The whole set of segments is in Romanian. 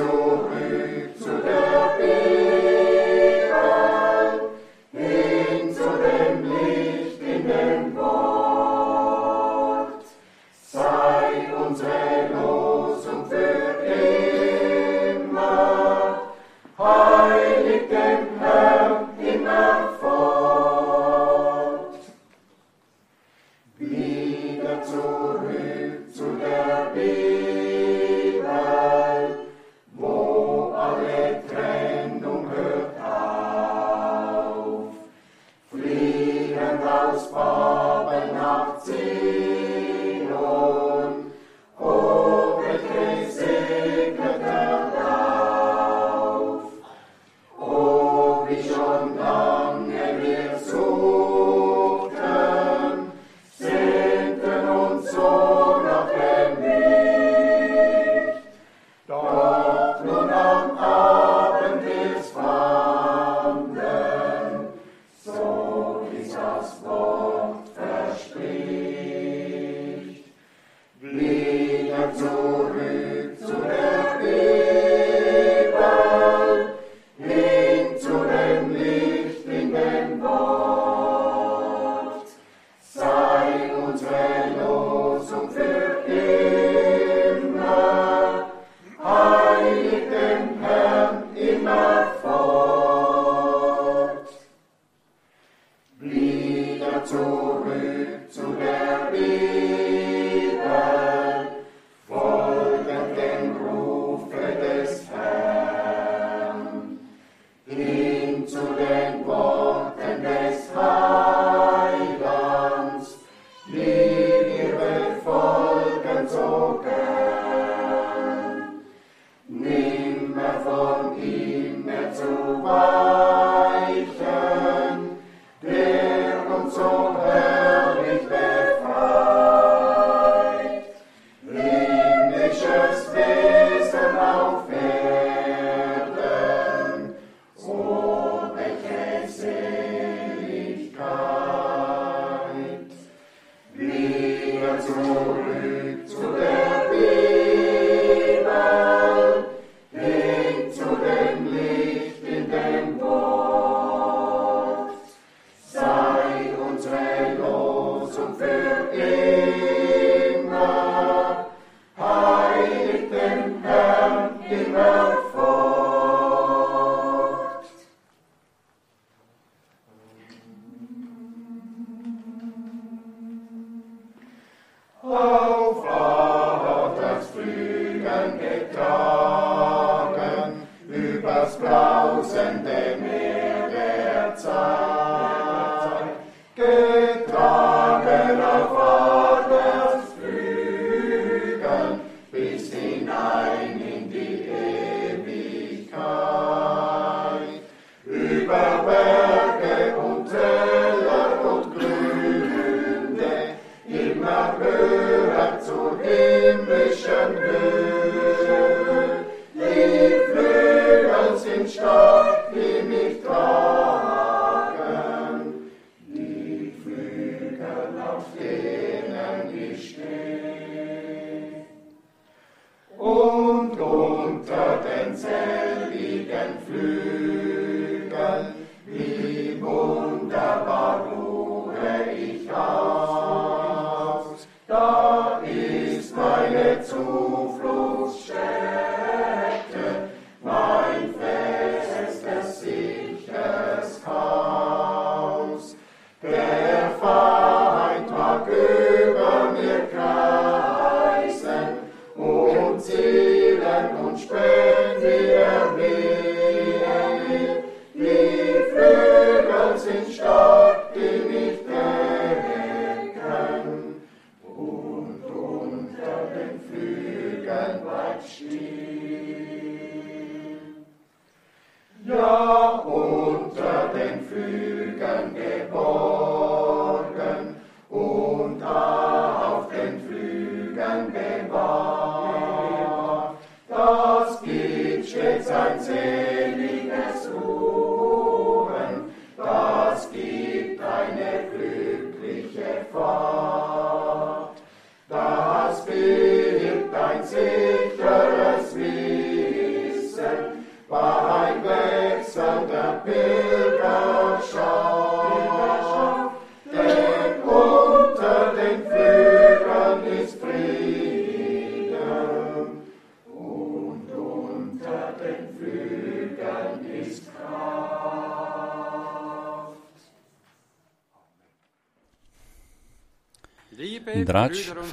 Senhor.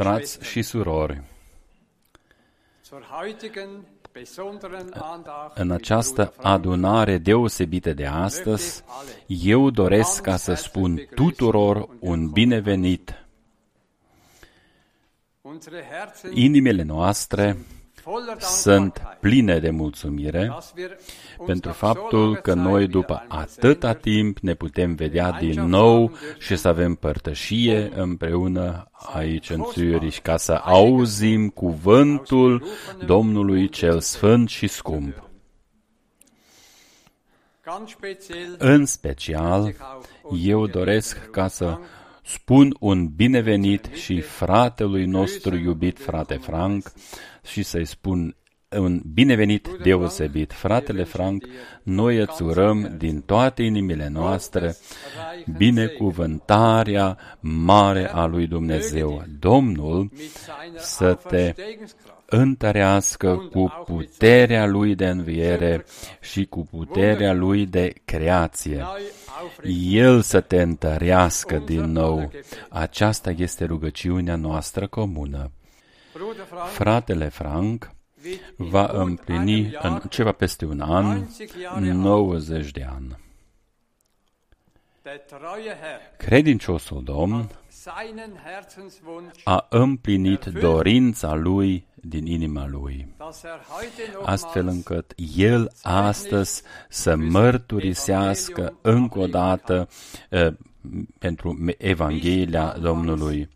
Frați Schwestern, și surori, zur heutigen besonderen Andacht în mit această Bruder Frank adunare deosebită de astăzi, eu doresc ca să spun tuturor un binevenit. unsere Herzen Inimile noastre voller sunt Dankbarkeit, pline de mulțumire dass wir uns pentru nach so faptul langer că Zeit noi wieder după einmal atâta sehen timp ne putem vedea din nou și să avem părtășie împreună aici în Zurich ca să auzim cuvântul Domnului cel Sfânt și Scump. Ganz speziell În special, eu doresc ca să spun un binevenit și fratelui nostru iubit, frate Frank, și să-i spun un binevenit deosebit. Fratele Frank, noi îți urăm din toate inimile noastre binecuvântarea mare a lui Dumnezeu. Domnul mit seiner să te Auferstehungskraft întărească cu puterea lui de înviere și cu puterea lui de creație. neu aufrichten. El să te întărească din nou. Aceasta este rugăciunea noastră comună. Bruder Frank Fratele Frank wird in va gut împlini einem Jahr în ceva peste un an 90 Jahre alt. 90 de ani. Der treue Herr Credinciosul Domn seinen Herzenswunsch, a împlinit dorința lui din inima lui. dass er heute astfel nochmals încât el astăzi să mărturisească încă o dată uh, pentru Evanghelia Domnului.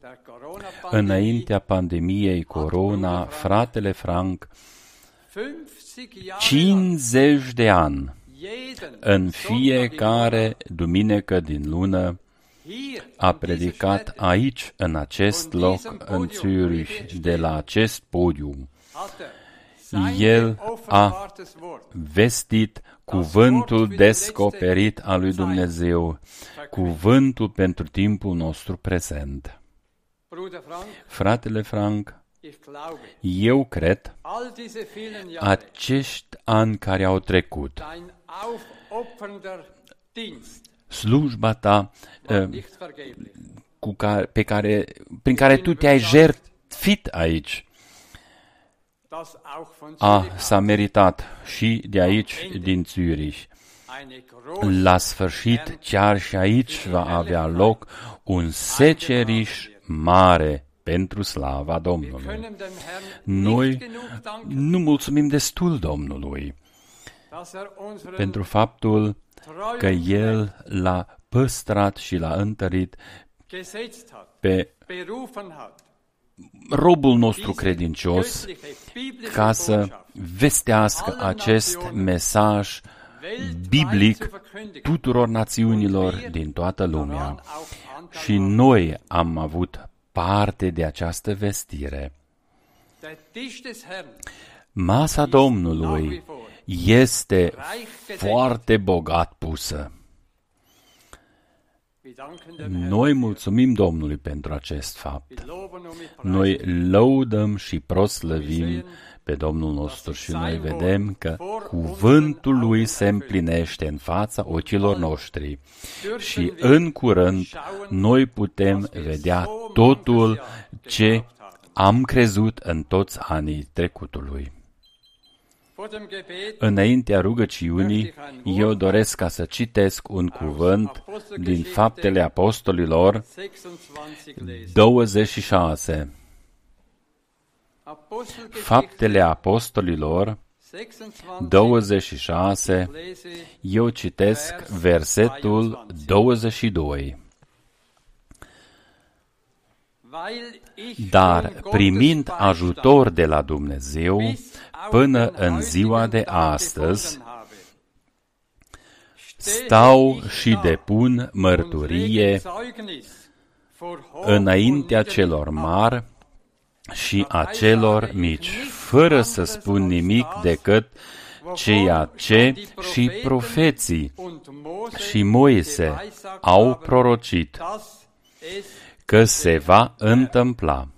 der Corona-Pandemie Înaintea pandemiei corona, fratele Frank, 50 Jahre 50 de ani, jeden în Sonntag fiecare duminică din lună, hier a in dieser predicat Stätte aici, în acest loc, în Zürich, de la acest podium. hat er sein El a geoffenbartes Wort vestit cuvântul descoperit al lui Dumnezeu, cuvântul pentru timpul nostru prezent. Bruder Frank, Fratele Frank, ich glaube, eu cred all diese vielen Jahre acești ani care au trecut, dein aufopfernder Dienst slujba ta war eh, nicht vergeblich. cu care, pe care, prin care tu te-ai jertfit aici, Das auch von a, Zürich s-a meritat și de aici, din Zürich. eine große La sfârșit, chiar și aici va avea loc un seceriș mare pentru slava Domnului. können dem Herrn Noi nicht genug danken, nu mulțumim destul Domnului dass er unseren pentru faptul că treuen El l-a păstrat și l-a întărit gesetzt hat, pe berufen hat, robul nostru credincios göttliche, biblische ca să Botschaft vestească acest mesaj biblic weltweit zu verkündigen. tuturor națiunilor din toată Daran lumea. auch Și noi am avut parte de această vestire. Der Tisch des Herrn Masa Domnului este foarte bogat pusă. Wir danken dem Herrn. Noi mulțumim Domnului pentru acest fapt. Wir loben und wir preisen. Noi lăudăm și proslăvim pe Domnul nostru și noi vedem că cuvântul lui se împlinește în fața ochilor noștri și în curând noi putem vedea totul ce am crezut în toți anii trecutului. Vor dem Gebet Înaintea rugăciunii, eu doresc ca să citesc un cuvânt din Faptele Apostolilor 26 lesen. 26. Apostelgeschichte Faptele Apostolilor 26 26, lese eu citesc versetul 22. weil ich Dar von Gottes primind Beistand ajutor de la Dumnezeu bis auf până den în ziua de heutigen Tag astăzi, gefunden habe, stehe stau ich și da depun und mărturie lege Zeugnis vor hoch înaintea und celor niedrig mari și a celor mici, fără să spun nimic decât ceea ce și profeții und Mose și Moise geweissagt au haben, prorocit dass es că se va întâmpla.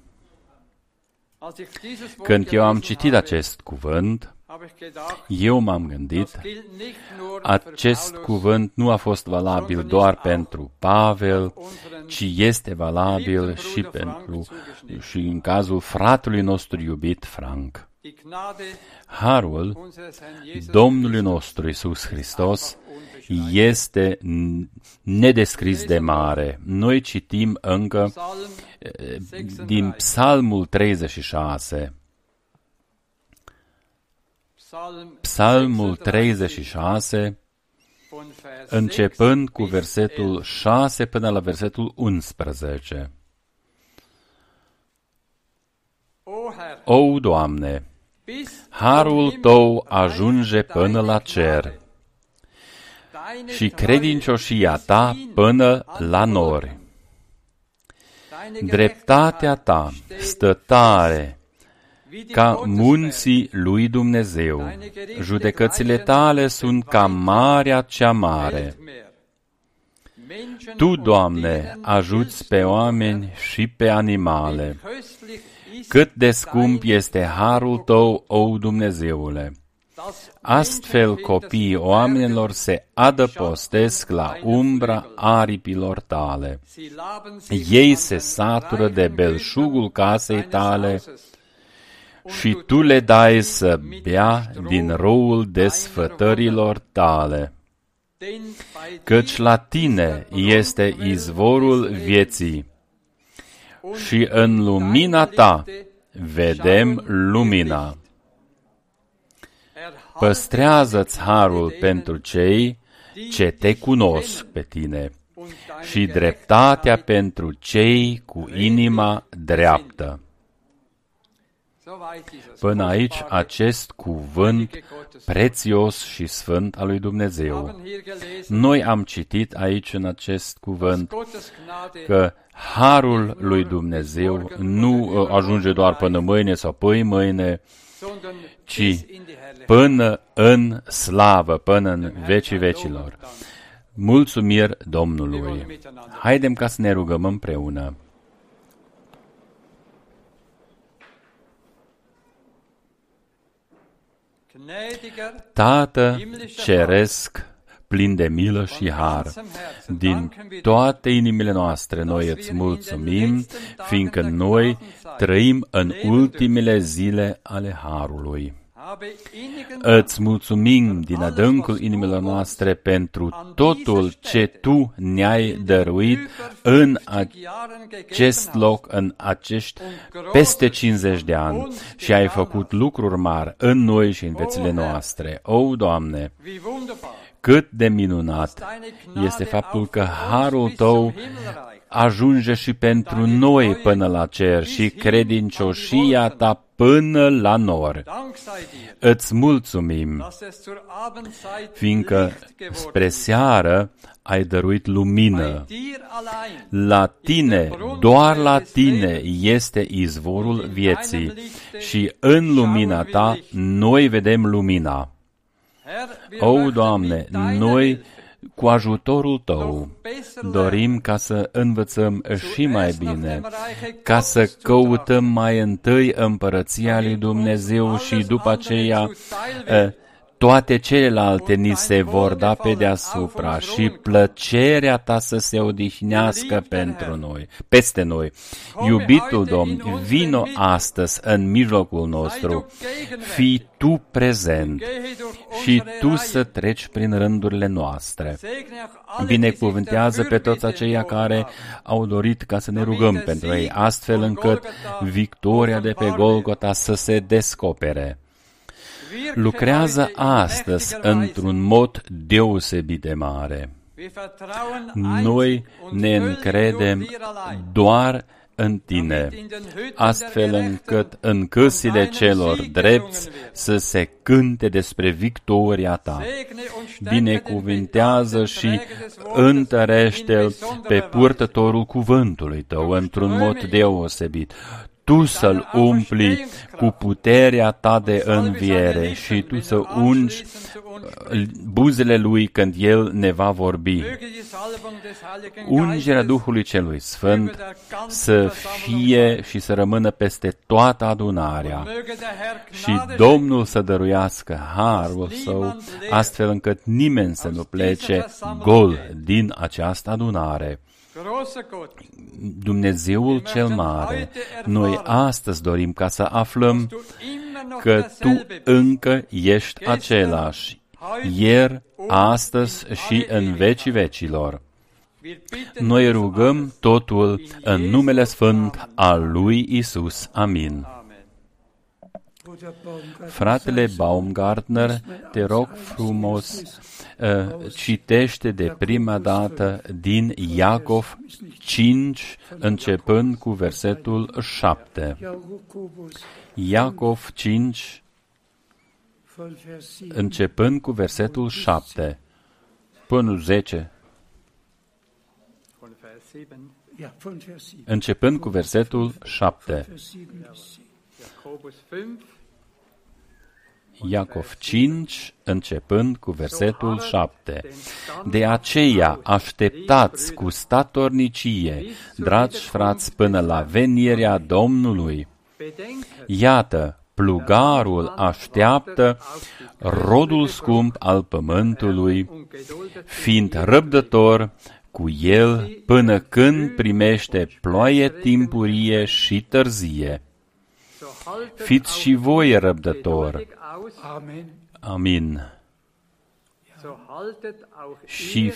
Când eu am gelesen citit habe, acest cuvânt, habe ich gedacht, eu m-am gândit, das gilt nicht nur acest für Paulus, cuvânt nu a fost valabil doar pentru Pavel, ci este valabil și pentru și în cazul fratelui nostru iubit Frank. Die Gnade Harul unseres Herrn Jesus Domnului nostru Isus Hristos este n- nedescris de mare. Noi citim încă Psalm din 36, Psalmul 36. Psalm Psalmul 36, 36, von Vers începând 6 cu bis versetul 11. 6 până la versetul 11. O Herr, O, Doamne, bis harul zum Tău Himmel ajunge reicht până deine la cer Gnade. Deine și Treue credincioșia bis Ta hin până an la Urten. nori. Deine Dreptatea Ta Gerechtigkeit stă steht tare wie die ca Gottesberge. munții lui Dumnezeu. Judecățile Tale sunt ca marea cea mare. Weltmeer. Menschen Tu, und Doamne, Tieren ajuți hilfst pe du, oameni și pe animale. Wie köstlich ist Cât de scump dein este harul Tău, o Dumnezeule! dass Astfel Menschenkinder copiii sich oamenilor bergen, se adăpostesc la umbra aripilor Tale. sie laben sich Ei an se den satură de reichen belșugul Gütern casei deines Tale Hauses. Und și du Tu le dai trinkst să mit bea dem din Strom roul deiner desfătărilor Tale. Denn bei Căci dir la Tine este izvorul vieții și în lumina Ta vedem lumina. Păstrează-ți harul pentru cei ce te cunosc pe tine și dreptatea pentru cei cu inima dreaptă. Până aici acest cuvânt prețios și sfânt al lui Dumnezeu. Noi am citit aici în acest cuvânt că harul lui Dumnezeu nu uh, ajunge doar până mâine sau pâi mâine, ci până în slavă, până în vecii vecilor. Mulțumiri Domnului! Haidem ca să ne rugăm împreună. Tată ceresc, plin de milă și har, din toate inimile noastre noi îți mulțumim, fiindcă noi trăim în ultimele zile ale harului. Îți mulțumim din adâncul inimilor noastre pentru totul ce Tu ne-ai dăruit în acest loc, în acești peste 50 de ani. și ai făcut lucruri mari în noi și în viețile noastre. O, Doamne, cât de minunat este faptul că harul Tău ajunge și pentru noi până la cer și credincioșia ta până la nor. Dank sei dir, Îți mulțumim, dass es zur Abendzeit fiindcă Licht geworden spre seară ai dăruit lumină. Dir allein La tine, doar la tine este izvorul vieții și în lumina ta noi vedem lumina. Herr, wir O, möchten Doamne, mit deiner noi Hilfe cu ajutorul Tău. Noch besser dorim ca să învățăm și mai zuerst nach bine, dem Reiche ca să Gottes zu căutăm mai întâi împărăția lui Dumnezeu și după aceea eh, toate celelalte ni se vor da pe deasupra și plăcerea ta să se odihnească pentru noi, peste noi. Iubitul Domn, vino astăzi în mijlocul nostru, fii tu prezent și tu să treci prin rândurile noastre. Binecuvântează pe toți aceia care au dorit ca să ne rugăm pentru ei, astfel încât victoria de pe Golgota să se descopere. Lucrează astăzi într-un mod deosebit de mare. Noi ne încredem doar în tine, astfel încât în căsile celor drepți să se cânte despre victoria ta. Binecuvintează și întărește-l pe purtătorul cuvântului tău într-un mod deosebit. Tu să-l umpli cu puterea ta de înviere și tu să ungi buzele lui când el ne va vorbi. Ungerea Duhului Celui Sfânt să fie și să rămână peste toată adunarea și Domnul să dăruiască harul său, astfel încât nimeni să nu plece gol din această adunare. Dumnezeul cel mare, noi astăzi dorim ca să aflăm că Tu încă ești același, ieri, astăzi și în vecii vecilor. Noi rugăm totul în numele sfânt al lui Isus. Amin. Fratele Baumgartner, te rog frumos, uh, citește de prima dată din Iacov 5, începând cu versetul 7. Iacov 5, începând cu versetul 7 până 10. Începând cu versetul 7. Iacov 5, începând cu versetul 7. De aceea așteptați cu statornicie, dragi frați, până la venirea Domnului. Iată, plugarul așteaptă rodul scump al pământului, fiind răbdător cu el până când primește ploaie timpurie și târzie. Fiți și voi răbdători. Amin. Și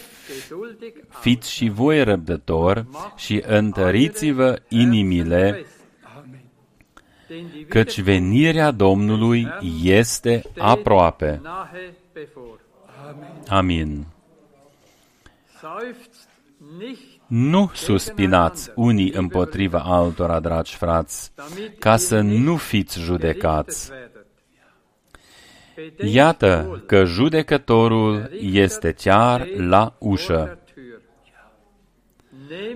fiți și voi răbdători și întăriți-vă inimile, căci venirea Domnului este aproape. Amin. Nu suspinați unii împotriva altora, dragi frați, ca să nu fiți judecați. Iată că judecătorul este chiar la ușă.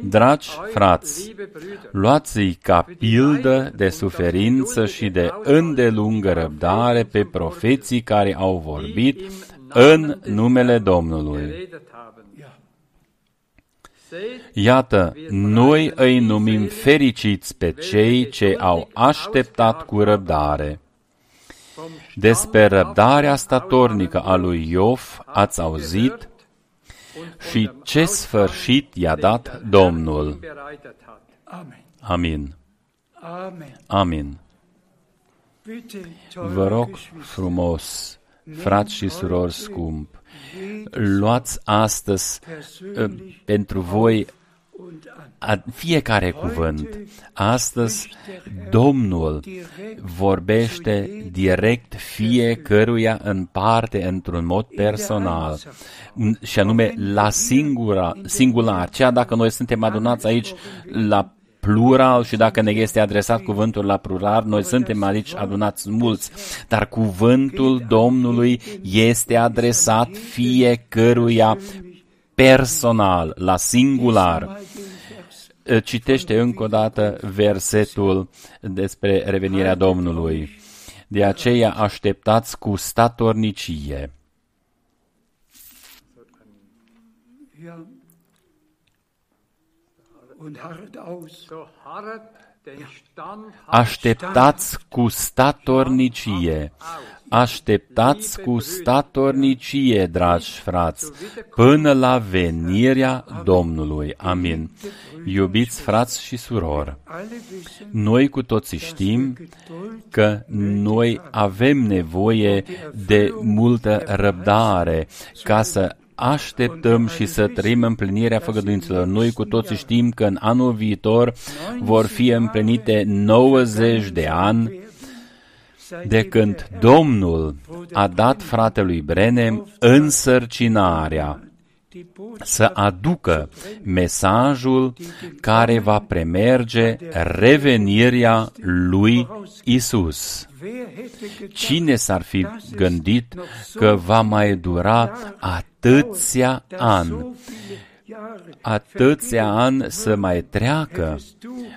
Dragi frați, luați-i ca pildă de suferință și de îndelungă răbdare pe profeții care au vorbit în numele Domnului. Iată, noi îi numim fericiți pe cei ce au așteptat cu răbdare. Despre răbdarea statornică a lui Iov ați auzit și ce sfârșit i-a dat Domnul. Amin. Amin. Vă rog frumos, frați și surori scump, luați astăzi uh, pentru voi a, fiecare cuvânt. Astăzi, Domnul vorbește direct fiecăruia în parte, într-un mod personal, și anume la singura, singular. Ceea dacă noi suntem adunați aici la plural și dacă ne este adresat cuvântul la plural, noi suntem aici adunați mulți, dar cuvântul Domnului este adresat fiecăruia personal, la singular. Citește încă o dată versetul despre revenirea Domnului. De aceea așteptați cu statornicie. Așteptați cu statornicie. Așteptați cu statornicie, dragi frați, până la venirea Domnului. Amin. Iubiți frați și surori, noi cu toții știm că noi avem nevoie de multă răbdare ca să așteptăm și să trăim împlinirea făgăduințelor. Noi cu toții știm că în anul viitor vor fi împlinite 90 de ani de când Domnul a dat fratelui Brenem însărcinarea să aducă mesajul care va premerge revenirea lui Isus. Cine s-ar fi gândit că va mai dura atâția ani? Atâția ani să mai treacă?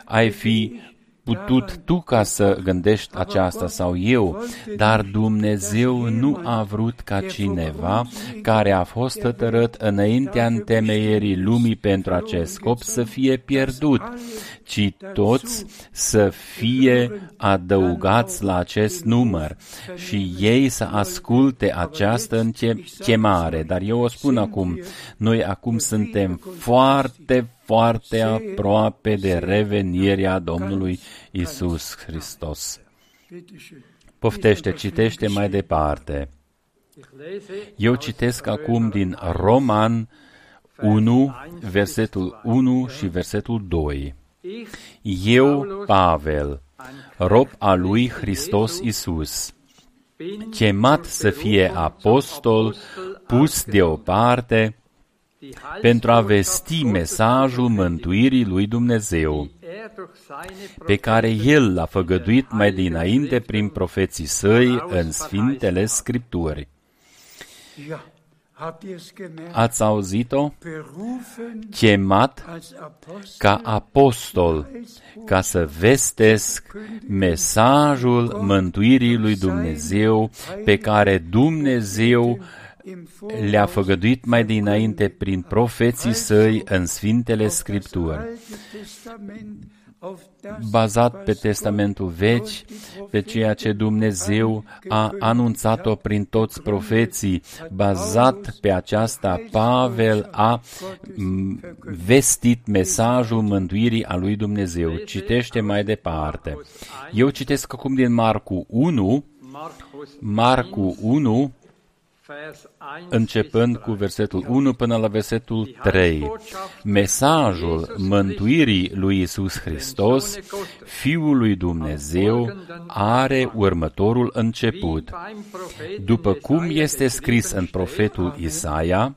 Ai fi putut tu ca să gândești aceasta sau eu, dar Dumnezeu nu a vrut ca cineva care a fost hotărât înaintea întemeierii lumii pentru acest scop să fie pierdut, ci toți să fie adăugați la acest număr și ei să asculte această chemare. Dar eu o spun acum, noi acum suntem foarte, foarte aproape de revenirea Domnului Isus Hristos. Poftește, citește mai departe. Eu citesc acum din Roman 1, versetul 1 și versetul 2. Eu, Pavel, rob al lui Hristos Isus, chemat să fie apostol, pus deoparte, pentru a vesti mesajul mântuirii lui Dumnezeu, pe care El l-a făgăduit mai dinainte prin profeții săi în Sfintele Scripturi. Ați auzit-o? Chemat ca apostol, ca să vestesc mesajul mântuirii lui Dumnezeu pe care Dumnezeu le-a făgăduit mai dinainte prin profeții săi în Sfintele Scripturi bazat pe Testamentul Vechi, pe ceea ce Dumnezeu a anunțat-o prin toți profeții, bazat pe aceasta, Pavel a vestit mesajul mântuirii a lui Dumnezeu. Citește mai departe. Eu citesc acum din Marcu 1, Marcu 1, începând cu versetul 1 până la versetul 3. Mesajul mântuirii lui Isus Hristos, Fiul lui Dumnezeu, are următorul început. După cum este scris în profetul Isaia,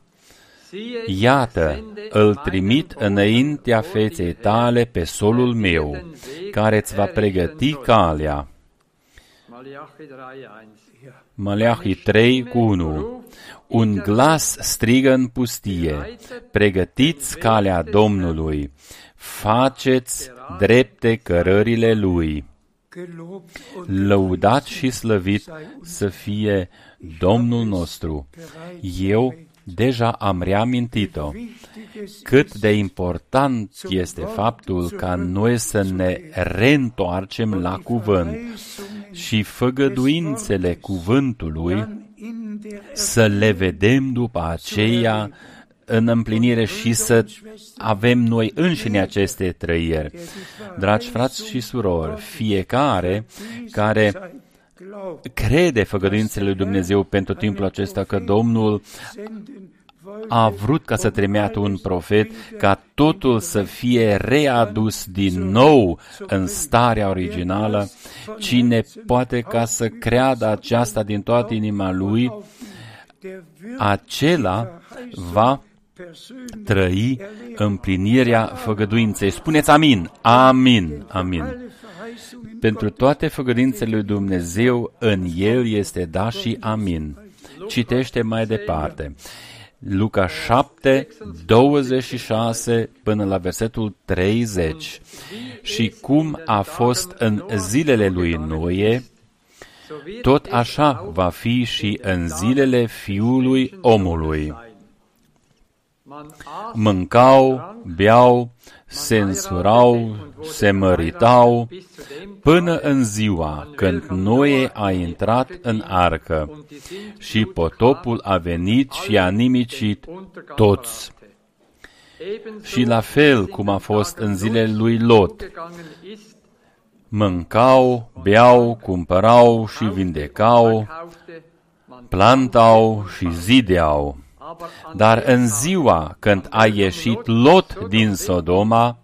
Iată, îl trimit înaintea feței tale pe solul meu, care îți va pregăti calea. Maleahi 3 cu 1 Un glas strigă în pustie, pregătiți calea Domnului, faceți drepte cărările Lui. Lăudat și slăvit să fie Domnul nostru. Eu deja am reamintit-o. Cât de important este faptul ca noi să ne reîntoarcem la cuvânt și făgăduințele cuvântului să le vedem după aceea în împlinire și să avem noi înșine aceste trăieri. Dragi frați și surori, fiecare care crede făgăduințele lui Dumnezeu pentru timpul acesta că Domnul a vrut ca să trimeată un profet ca totul să fie readus din nou în starea originală, cine poate ca să creadă aceasta din toată inima lui, acela va trăi împlinirea făgăduinței. Spuneți amin, amin, amin. Pentru toate făgăduințele lui Dumnezeu, în El este da și amin. Citește mai departe. Luca 7, 26 până la versetul 30. Și cum a fost în zilele lui Noe, tot așa va fi și în zilele fiului omului. Mâncau, beau, se însurau, se măritau, până în ziua când Noe a intrat în arcă și potopul a venit și a nimicit toți. Și la fel cum a fost în zilele lui Lot, mâncau, beau, cumpărau și vindecau, plantau și zideau. Dar în ziua când a ieșit Lot din Sodoma,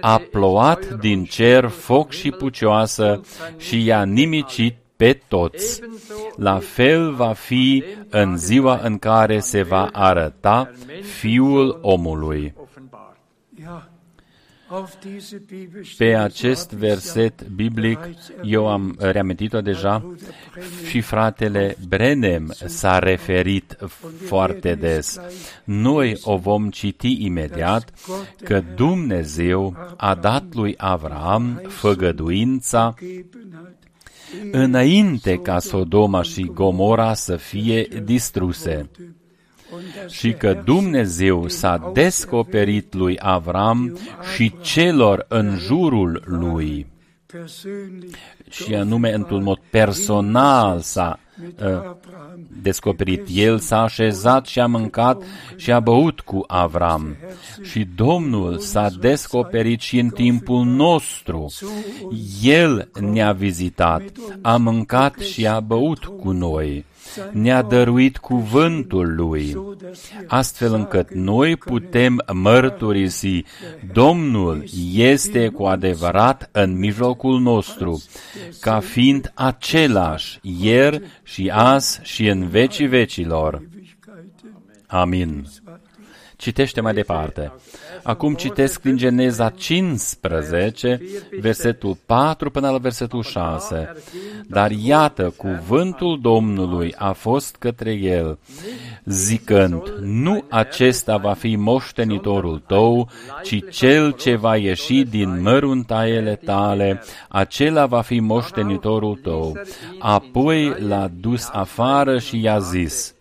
a plouat din cer foc și pucioasă și i-a nimicit pe toți. La fel va fi în ziua în care se va arăta Fiul omului. Pe acest verset biblic, eu am reamintit-o deja, și fratele Brenem s-a referit foarte des. Noi o vom citi imediat că Dumnezeu a dat lui Avram făgăduința înainte ca Sodoma și Gomora să fie distruse și că Dumnezeu s-a descoperit lui Avram și celor în jurul lui. Și anume, într-un mod personal s-a uh, descoperit. El s-a așezat și a mâncat și a băut cu Avram. Și Domnul s-a descoperit și în timpul nostru. El ne-a vizitat, a mâncat și a băut cu noi ne-a dăruit cuvântul Lui, astfel încât noi putem mărturisi, Domnul este cu adevărat în mijlocul nostru, ca fiind același ieri și azi și în vecii vecilor. Amin. Citește mai departe. Acum citesc din Geneza 15, versetul 4 până la versetul 6. Dar iată, cuvântul Domnului a fost către el, zicând, nu acesta va fi moștenitorul tău, ci cel ce va ieși din măruntaiele tale, acela va fi moștenitorul tău. Apoi l-a dus afară și i-a zis,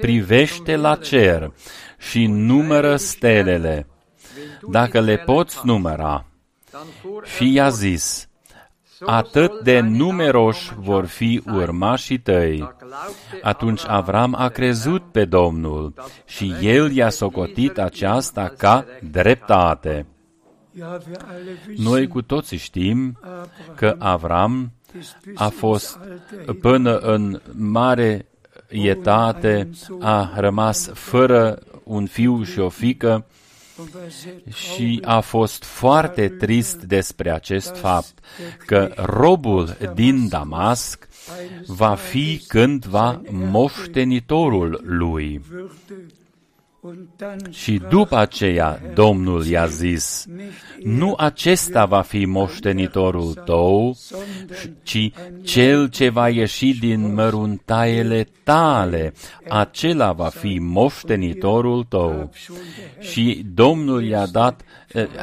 privește la cer și numără stelele, dacă le poți număra. Și i-a zis, atât de numeroși vor fi urmașii tăi. Atunci Avram a crezut pe Domnul și el i-a socotit aceasta ca dreptate. Noi cu toții știm că Avram a fost până în mare etate, a rămas fără un fiu și o fică și a fost foarte trist despre acest fapt, că robul din Damasc va fi cândva moștenitorul lui. Și după aceea Domnul i-a zis, nu acesta va fi moștenitorul tău, ci cel ce va ieși din măruntaiele tale, acela va fi moștenitorul tău. Și Domnul i-a dat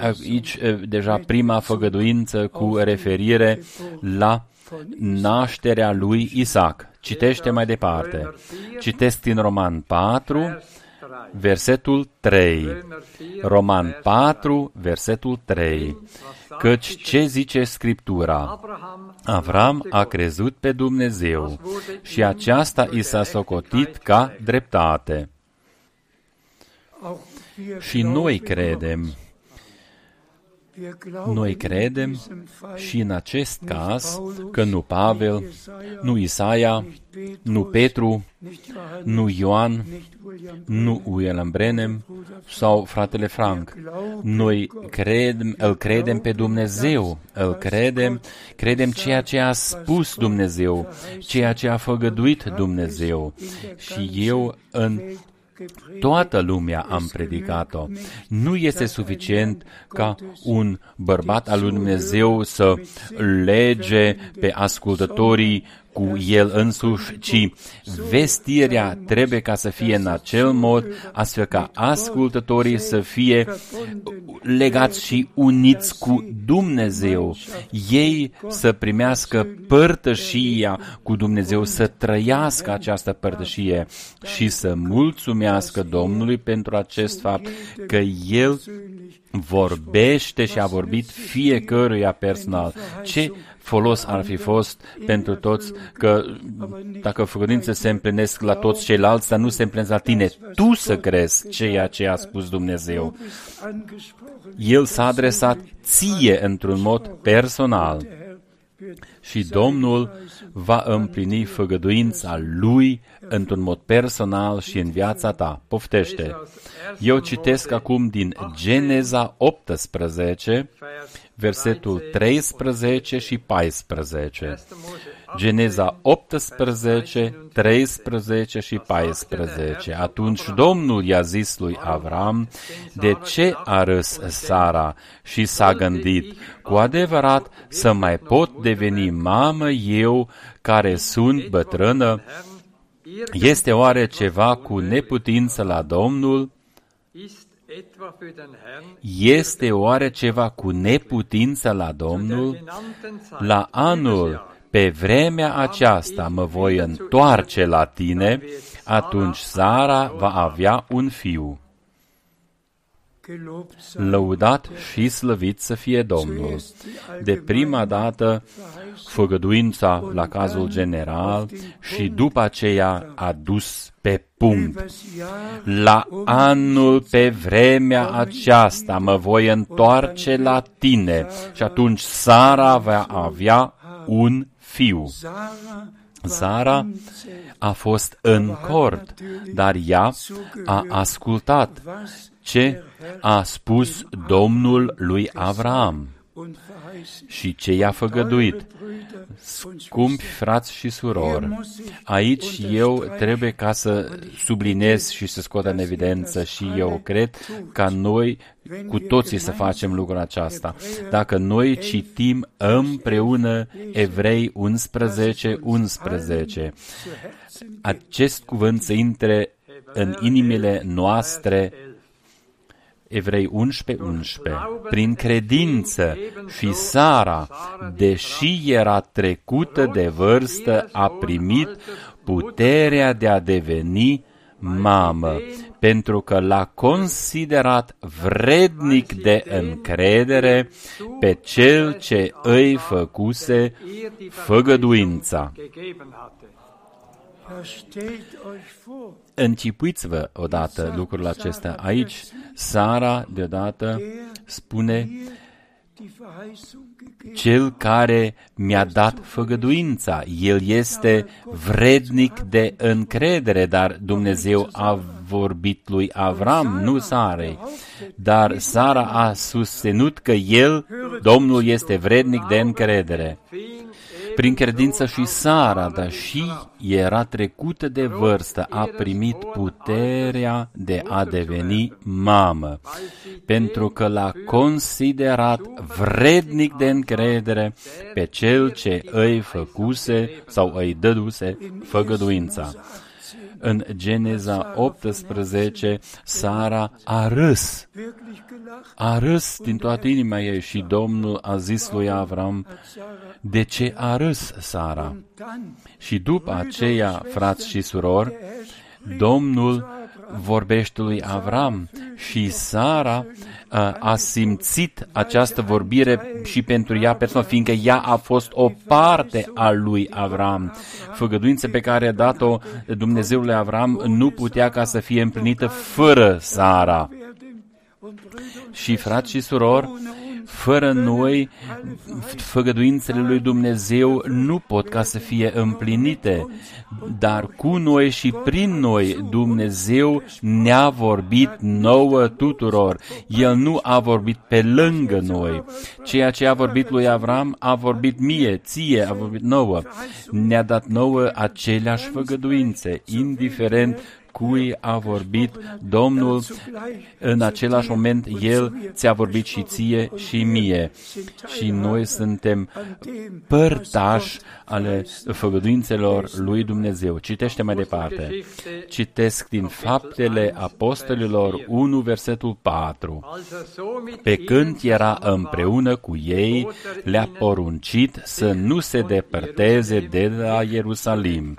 aici deja prima făgăduință cu referire la nașterea lui Isaac. Citește mai departe. Citesc din Roman 4, versetul 3. Roman 4, versetul 3. Căci ce zice Scriptura? Avram a crezut pe Dumnezeu și aceasta i s-a socotit ca dreptate. Și noi credem Noi credem și în acest caz că nu Pavel, nu Isaia, nu Petru, nu Ioan, nu William Brenem sau fratele Frank. Noi credem, îl credem pe Dumnezeu, îl credem, credem ceea ce a spus Dumnezeu, ceea ce a făgăduit Dumnezeu. Și eu în Toată lumea am predicat-o. Nu este suficient ca un bărbat al lui Dumnezeu să lege pe ascultătorii cu el însuși, ci vestirea trebuie ca să fie în acel mod, astfel ca ascultătorii să fie legați și uniți cu Dumnezeu. Ei să primească părtășia cu Dumnezeu, să trăiască această părtășie și să mulțumească Domnului pentru acest fapt că El vorbește și a vorbit fiecăruia personal. Ce folos ar fi fost pentru toți că dacă făgăduințe se împlinesc la toți ceilalți, dar nu se împlinesc la tine, tu să crezi ceea ce a spus Dumnezeu. El s-a adresat ție într-un mod personal și Domnul va împlini făgăduința Lui într-un mod personal și în viața ta. Poftește! Eu citesc acum din Geneza 18, versetul 13 și 14. Geneza 18, 13 și 14. Atunci Domnul i-a zis lui Avram, de ce a râs Sara? Și s-a gândit, cu adevărat să mai pot deveni mamă eu care sunt bătrână? Este oare ceva cu neputință la Domnul? Este oare ceva cu neputință la Domnul? La anul, pe vremea aceasta mă voi întoarce la tine, atunci Sara va avea un fiu. Lăudat și slăvit să fie Domnul. De prima dată, făgăduința la cazul general și după aceea a dus pe punct. La anul pe vremea aceasta mă voi întoarce la tine și atunci Sara va avea un fiu. Sara a fost în cord, dar ea a ascultat ce a spus Domnul lui Avram și ce i-a făgăduit. Scumpi frați și surori, aici eu trebuie ca să sublinez și să scot în evidență și eu cred ca noi cu toții să facem lucrul acesta. Dacă noi citim împreună Evrei 11, 11, acest cuvânt să intre în inimile noastre Evrei 11, 11. Prin credință și Sara, deși era trecută de vârstă, a primit puterea de a deveni mamă, pentru că l-a considerat vrednic de încredere pe cel ce îi făcuse făgăduința. Închipuiți-vă odată lucrul acesta. Aici, Sara, deodată, spune, cel care mi-a dat făgăduința. El este vrednic de încredere, dar Dumnezeu a vorbit lui Avram, nu Sarei. Dar Sara a susținut că el, Domnul, este vrednic de încredere. Prin credință și Sara, dar și era trecută de vârstă, a primit puterea de a deveni mamă, pentru că l-a considerat vrednic de încredere pe cel ce îi făcuse sau îi dăduse făgăduința în Geneza 18, Sara a râs. A râs din toată inima ei și Domnul a zis lui Avram, de ce a râs Sara? Și după aceea, frați și surori, Domnul vorbește lui Avram și Sara a simțit această vorbire și pentru ea personal, fiindcă ea a fost o parte a lui Avram. Făgăduința pe care a dat-o Dumnezeul lui Avram nu putea ca să fie împlinită fără Sara. Și frați și surori, Fără noi, făgăduințele lui Dumnezeu nu pot ca să fie împlinite, dar cu noi și prin noi Dumnezeu ne-a vorbit nouă tuturor. El nu a vorbit pe lângă noi. Ceea ce a vorbit lui Avram a vorbit mie, ție, a vorbit nouă. Ne-a dat nouă aceleași făgăduințe, indiferent cui a vorbit Domnul, în același moment El ți-a vorbit și ție și mie. Și noi suntem părtași ale făgăduințelor lui Dumnezeu. Citește mai departe. Citesc din Faptele Apostolilor 1, versetul 4. Pe când era împreună cu ei, le-a poruncit să nu se depărteze de la Ierusalim,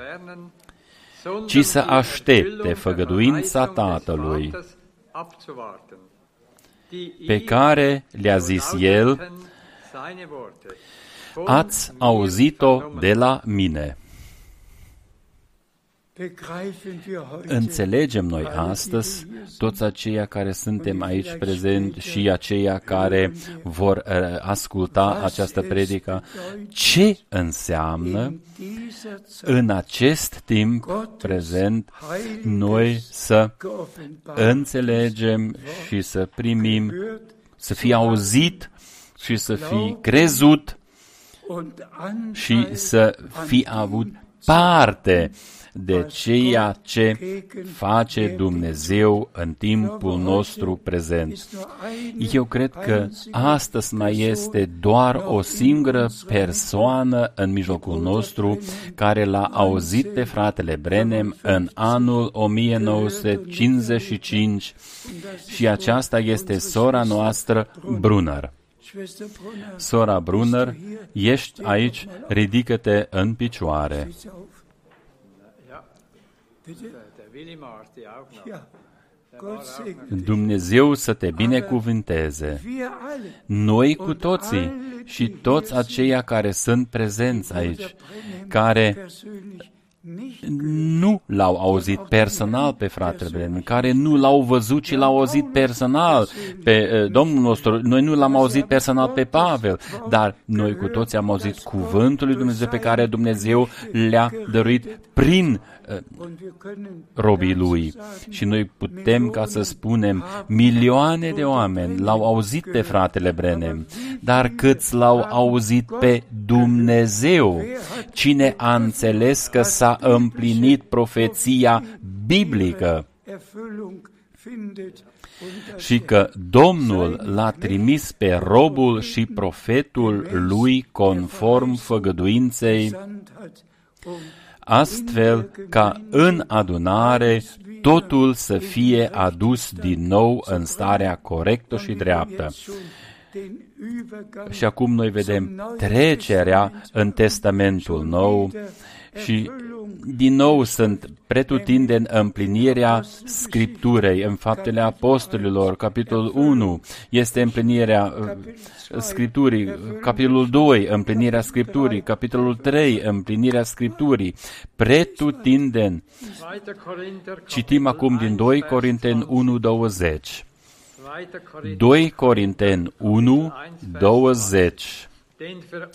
ci să aștepte făgăduința Tatălui, pe care le-a zis El, ați auzit-o de la mine. Înțelegem noi astăzi, toți aceia care suntem aici prezenți și aceia care vor uh, asculta această predică, ce înseamnă în acest timp prezent noi să înțelegem și să primim, să fie auzit și să fie crezut și să fi avut parte de ceea ce face Dumnezeu în timpul nostru prezent. Eu cred că astăzi mai este doar o singură persoană în mijlocul nostru care l-a auzit pe fratele Brenem în anul 1955 și aceasta este sora noastră Brunner. Sora Brunner, ești aici, ridică-te în picioare. Dumnezeu să te binecuvânteze. Noi cu toții și toți aceia care sunt prezenți aici, care nu l-au auzit personal pe fratele Brennan, care nu l-au văzut, ci l-au auzit personal pe uh, Domnul nostru. Noi nu l-am auzit personal pe Pavel, dar noi cu toți am auzit cuvântul lui Dumnezeu pe care Dumnezeu le-a dăruit prin uh, robii lui. Și noi putem ca să spunem, milioane de oameni l-au auzit pe fratele Brenem, dar câți l-au auzit pe Dumnezeu? Cine a înțeles că s-a împlinit profeția biblică? și că Domnul l-a trimis pe robul și profetul lui conform făgăduinței astfel ca în adunare totul să fie adus din nou în starea corectă și dreaptă. Și acum noi vedem trecerea în Testamentul Nou și din nou sunt pretutindeni împlinirea Scripturei în faptele apostolilor, capitolul 1, este împlinirea uh, Scripturii, capitolul 2, împlinirea Scripturii, capitolul 3, împlinirea Scripturii, pretutindeni. Citim acum din 2 Corinteni 1, 20. 2 Corinteni 1, 20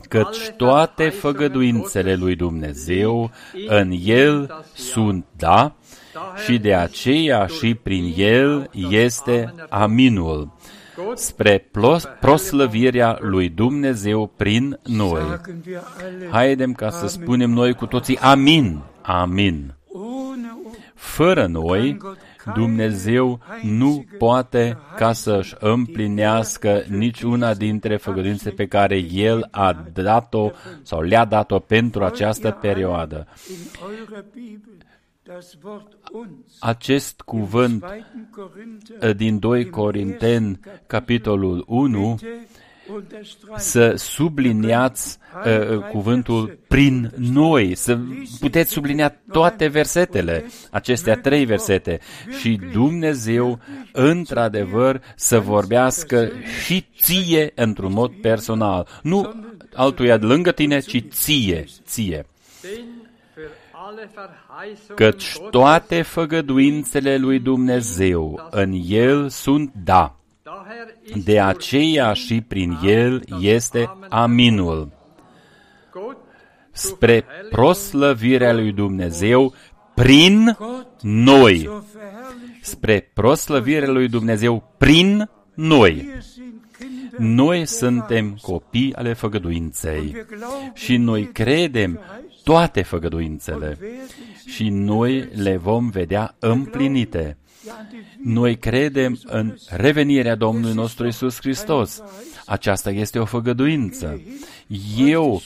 căci toate făgăduințele lui Dumnezeu în El sunt da și de aceea și prin El este aminul spre proslăvirea lui Dumnezeu prin noi. Haidem ca să spunem noi cu toții amin, amin. Fără noi, Dumnezeu nu poate ca să-și împlinească niciuna dintre făgăduințe pe care El a dat-o sau le-a dat-o pentru această perioadă. Acest cuvânt din 2 Corinteni, capitolul 1, să subliniați uh, cuvântul prin noi, să puteți sublinia toate versetele, acestea trei versete. Și Dumnezeu într-adevăr să vorbească și ție într-un mod personal, nu altuia lângă tine, ci ție, ție. Căci toate făgăduințele lui Dumnezeu în El sunt da. Daher ist De aceea și prin el este aminul. Gott Spre proslăvirea lui Dumnezeu prin noi. Spre proslăvirea lui Dumnezeu prin noi. Noi suntem copii ale făgăduinței și noi credem toate făgăduințele și noi le vom vedea împlinite. Noi credem în revenirea Domnului nostru Isus Hristos. Aceasta este o făgăduință. Eu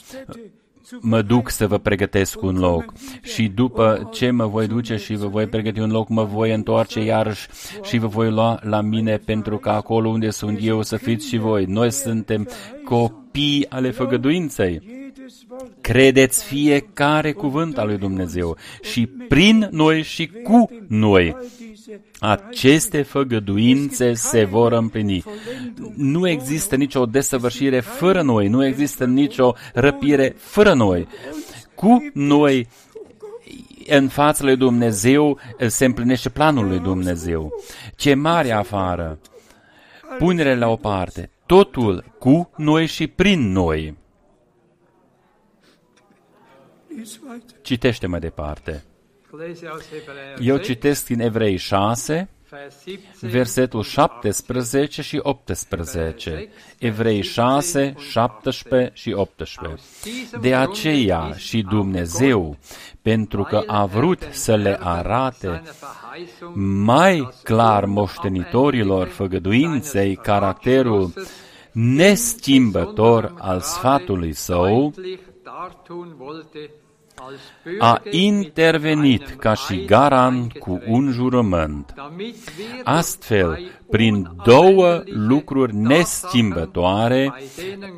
mă duc să vă pregătesc un loc și după ce mă voi duce și vă voi pregăti un loc, mă voi întoarce iarăși și vă voi lua la mine pentru că acolo unde sunt eu să fiți și voi. Noi suntem copii ale făgăduinței. Credeți fiecare cuvânt al lui Dumnezeu și prin noi și cu noi. Aceste făgăduințe se vor împlini. Nu există nicio desăvârșire fără noi, nu există nicio răpire fără noi. Cu noi în fața lui Dumnezeu se împlinește planul lui Dumnezeu. Ce mare afară, punere la o parte, totul cu noi și prin noi. Citește mai departe. Ich lese aus Hebräer Eu 6, citesc din Evrei 6, Vers 17 versetul 17 și 18. Evrei 6, 17 și 18. De aceea și Dumnezeu, pentru că a vrut să le arate mai clar moștenitorilor făgăduinței caracterul neschimbător al sfatului său, a intervenit ca și garant cu un jurământ. Astfel, prin două lucruri neschimbătoare,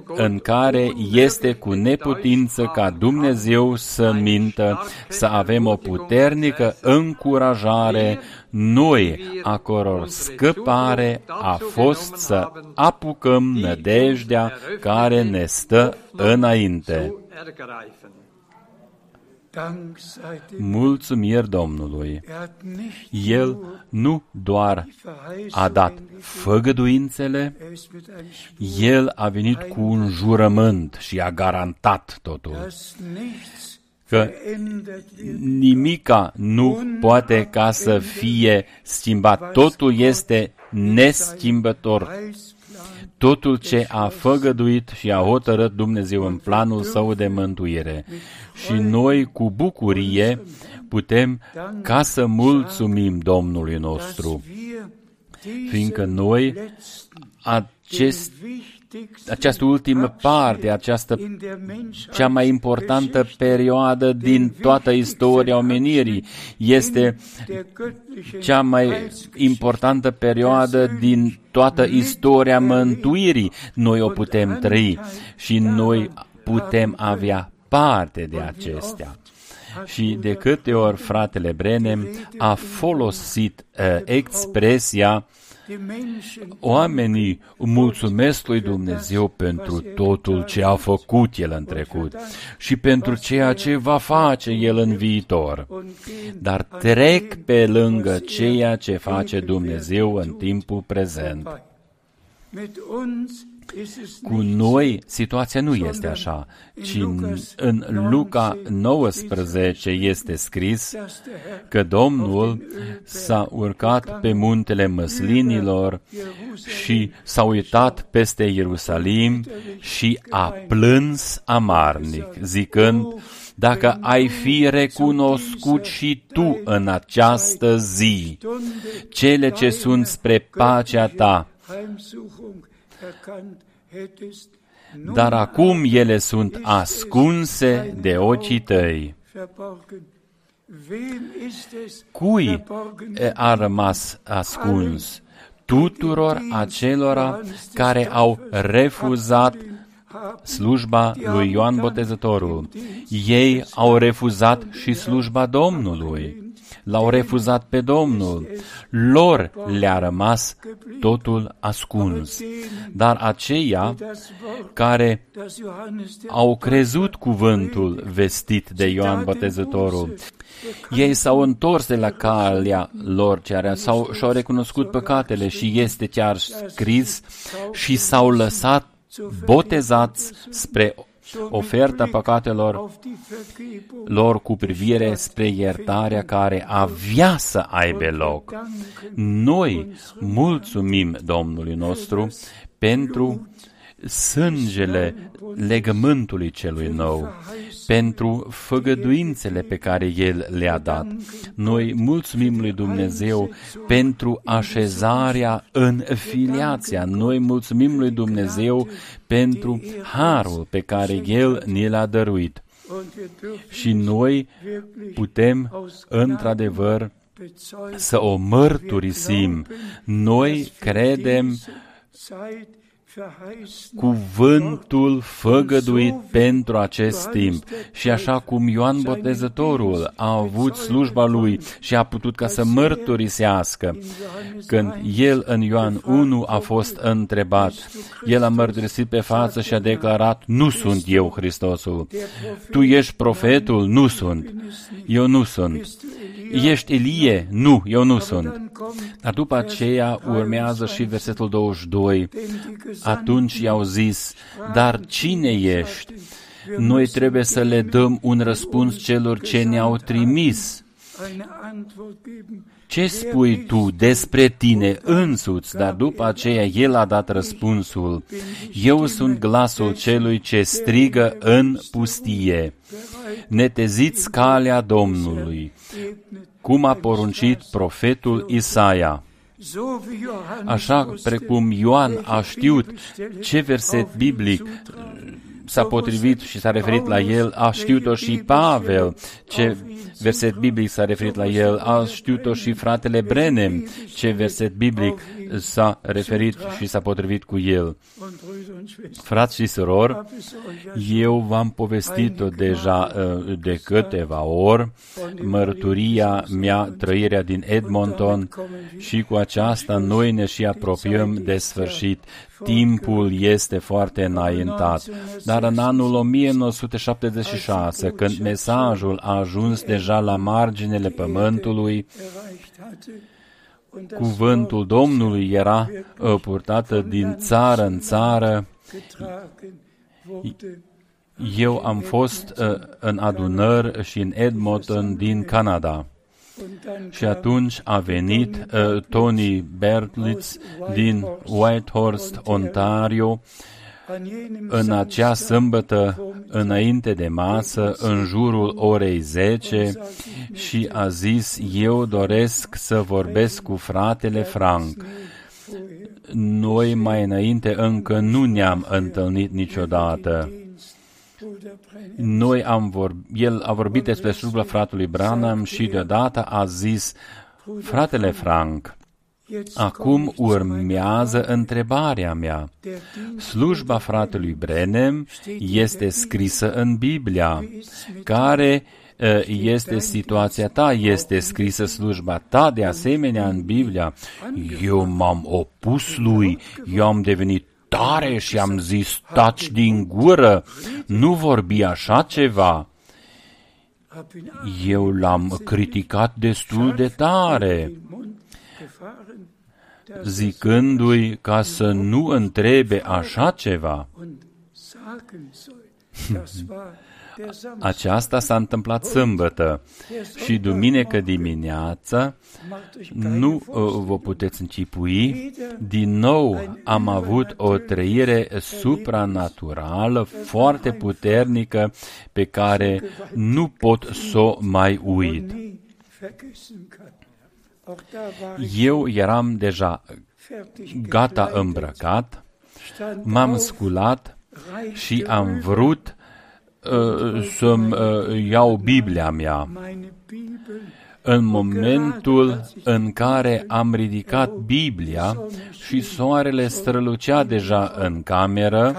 în care este cu neputință ca Dumnezeu să mintă, să avem o puternică încurajare, noi, a căror scăpare a fost să apucăm nădejdea care ne stă înainte. Mulțumiri Domnului! El nu doar a dat făgăduințele, El a venit cu un jurământ și a garantat totul că nimica nu poate ca să fie schimbat. Totul este neschimbător. Totul ce a făgăduit și a hotărât Dumnezeu în planul său de mântuire. Și noi cu bucurie putem ca să mulțumim Domnului nostru, fiindcă noi acest această ultimă parte, această cea mai importantă perioadă din toată istoria omenirii, este cea mai importantă perioadă din toată istoria mântuirii. Noi o putem trăi și noi putem avea parte de acestea. Și de câte ori fratele Brenem a folosit uh, expresia Oamenii mulțumesc lui Dumnezeu pentru totul ce a făcut El în trecut și pentru ceea ce va face El în viitor, dar trec pe lângă ceea ce face Dumnezeu în timpul prezent. Cu noi situația nu este așa, ci în Luca 19 este scris că Domnul s-a urcat pe muntele măslinilor și s-a uitat peste Ierusalim și a plâns amarnic, zicând, dacă ai fi recunoscut și tu în această zi cele ce sunt spre pacea ta, dar acum ele sunt ascunse de ochii tăi. Cui a rămas ascuns? Tuturor acelora care au refuzat slujba lui Ioan Botezătorul. Ei au refuzat și slujba Domnului. L-au refuzat pe Domnul, lor le-a rămas totul ascuns. Dar aceia care au crezut cuvântul vestit de Ioan Botezătorul, ei s-au întors de la calea lor cearea, s-au, și-au recunoscut păcatele și este chiar scris și s-au lăsat botezați spre oferta păcatelor lor cu privire spre iertarea care avea să aibă loc. Noi mulțumim Domnului nostru pentru sângele legământului celui nou, pentru făgăduințele pe care El le-a dat. Noi mulțumim lui Dumnezeu pentru așezarea în filiația. Noi mulțumim lui Dumnezeu pentru harul pe care El ne l-a dăruit. Și noi putem, într-adevăr, să o mărturisim. Noi credem cuvântul făgăduit pentru acest timp. Și așa cum Ioan Botezătorul a avut slujba lui și a putut ca să mărturisească, când el în Ioan 1 a fost întrebat, el a mărturisit pe față și a declarat, nu sunt eu Hristosul. Tu ești profetul? Nu sunt. Eu nu sunt. Ești Elie? Nu, eu nu sunt. Dar după aceea urmează și versetul 22. Atunci i-au zis, dar cine ești? Noi trebuie să le dăm un răspuns celor ce ne-au trimis. Ce spui tu despre tine însuți? Dar după aceea el a dat răspunsul. Eu sunt glasul celui ce strigă în pustie. Neteziți calea Domnului, cum a poruncit profetul Isaia. Așa precum Ioan a știut ce verset biblic s-a potrivit și s-a referit la el, a știut-o și Pavel, ce verset biblic s-a referit la el, a știut-o și fratele Brenem, ce verset biblic s-a referit și s-a potrivit cu el. Frați și surori, eu v-am povestit-o deja uh, de câteva ori, mărturia mea, trăirea din Edmonton. Și cu aceasta noi ne și apropiem de sfârșit. Timpul este foarte înaintat. Dar în anul 1976, când mesajul a ajuns deja la marginile pământului, cuvântul Domnului era uh, purtată din țară în țară. Eu am fost uh, în adunări și în Edmonton din Canada. Și atunci a venit uh, Tony Bertlitz din Whitehorse, Ontario, în acea sâmbătă, înainte de masă, în jurul orei 10, și a zis, eu doresc să vorbesc cu fratele Frank. Noi mai înainte încă nu ne-am întâlnit niciodată. Noi am vorbit, el a vorbit despre slujba fratelui Branham și deodată a zis, fratele Frank, Acum urmează întrebarea mea. Slujba fratelui Brenem este scrisă în Biblia. Care este situația ta? Este scrisă slujba ta de asemenea în Biblia? Eu m-am opus lui, eu am devenit tare și am zis, taci din gură, nu vorbi așa ceva. Eu l-am criticat destul de tare zicându-i ca să nu întrebe așa ceva. Aceasta s-a întâmplat sâmbătă și duminică dimineața, nu uh, vă puteți încipui, din nou am avut o trăire supranaturală foarte puternică pe care nu pot să o mai uit. Eu eram deja gata îmbrăcat, m-am sculat și am vrut uh, să-mi uh, iau Biblia mea. În momentul în care am ridicat Biblia și soarele strălucea deja în cameră,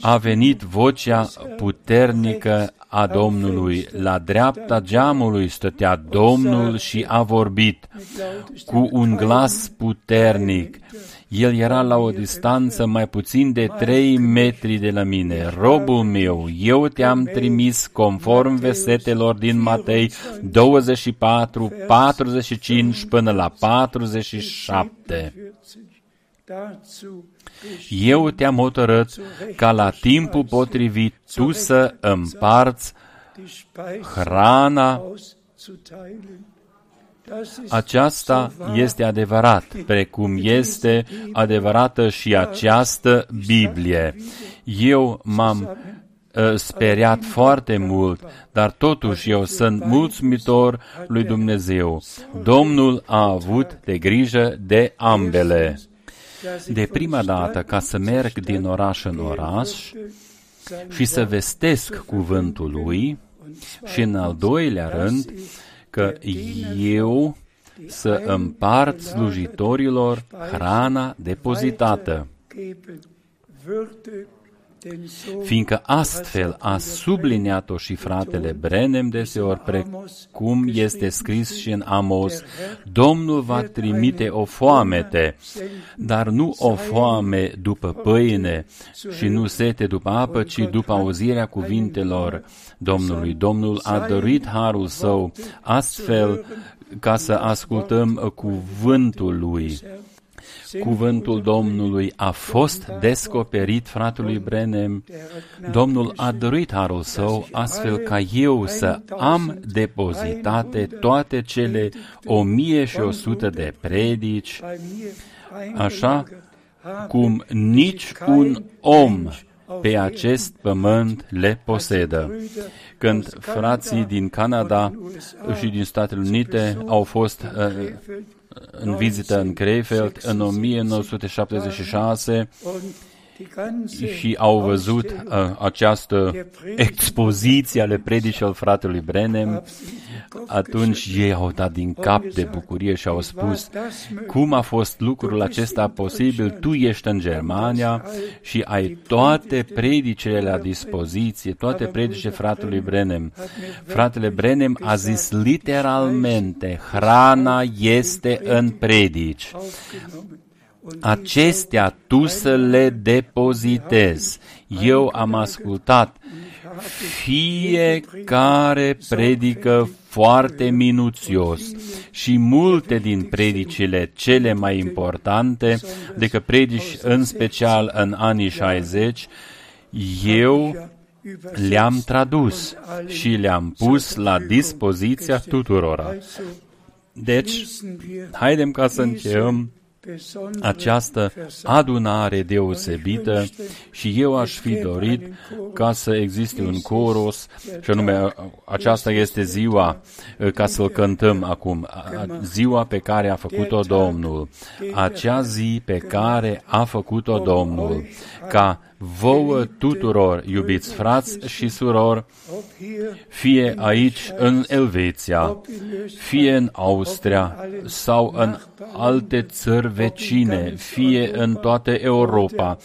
a venit vocea puternică a Domnului. La dreapta geamului stătea Domnul și a vorbit cu un glas puternic. El era la o distanță mai puțin de trei metri de la mine. Robul meu, eu te-am trimis conform versetelor din Matei 24, 45 până la 47. Eu te-am hotărât ca la timpul potrivit tu să împarți hrana aceasta este adevărat, precum este adevărată și această Biblie. Eu m-am uh, speriat foarte mult, dar totuși eu sunt mulțumitor lui Dumnezeu. Domnul a avut de grijă de ambele. De prima dată, ca să merg din oraș în oraș și să vestesc cuvântul lui, și în al doilea rând, că eu să împart slujitorilor hrana depozitată, fiindcă astfel a subliniat-o și fratele Brenem deseori, precum este scris și în Amos, Domnul va trimite o foamete, dar nu o foame după pâine și nu sete după apă, ci după auzirea cuvintelor Domnului. Domnul a dăruit harul său astfel ca să ascultăm cuvântul lui. Cuvântul Domnului a fost descoperit fratului Brenem. Domnul a dăruit harul său astfel ca eu să am depozitate toate cele o mie și o sută de predici, așa cum nici un om pe acest pământ le posedă. Când frații din Canada și din Statele Unite au fost uh, în vizită în Krefeld în 1976 și au văzut uh, această expoziție ale predicii al fratelui Brenem, atunci ei au dat din cap de bucurie și au spus, cum a fost lucrul acesta posibil? Tu ești în Germania și ai toate predicile la dispoziție, toate predicile fratelui Brenem. Fratele Brenem a zis literalmente, hrana este în predici acestea tu să le depozitezi. Eu am ascultat fiecare predică foarte minuțios și multe din predicile cele mai importante, adică predici în special în anii 60, eu le-am tradus și le-am pus la dispoziția tuturora. Deci, haidem ca să încheiem această adunare deosebită și eu aș fi dorit ca să existe un coros și anume aceasta este ziua ca să-l cântăm acum, ziua pe care a făcut-o Domnul, acea zi pe care a făcut-o Domnul, ca vouă tuturor, iubiți frați și surori, fie aici în Elveția, fie în Austria sau în alte țări vecine, fie în toată Europa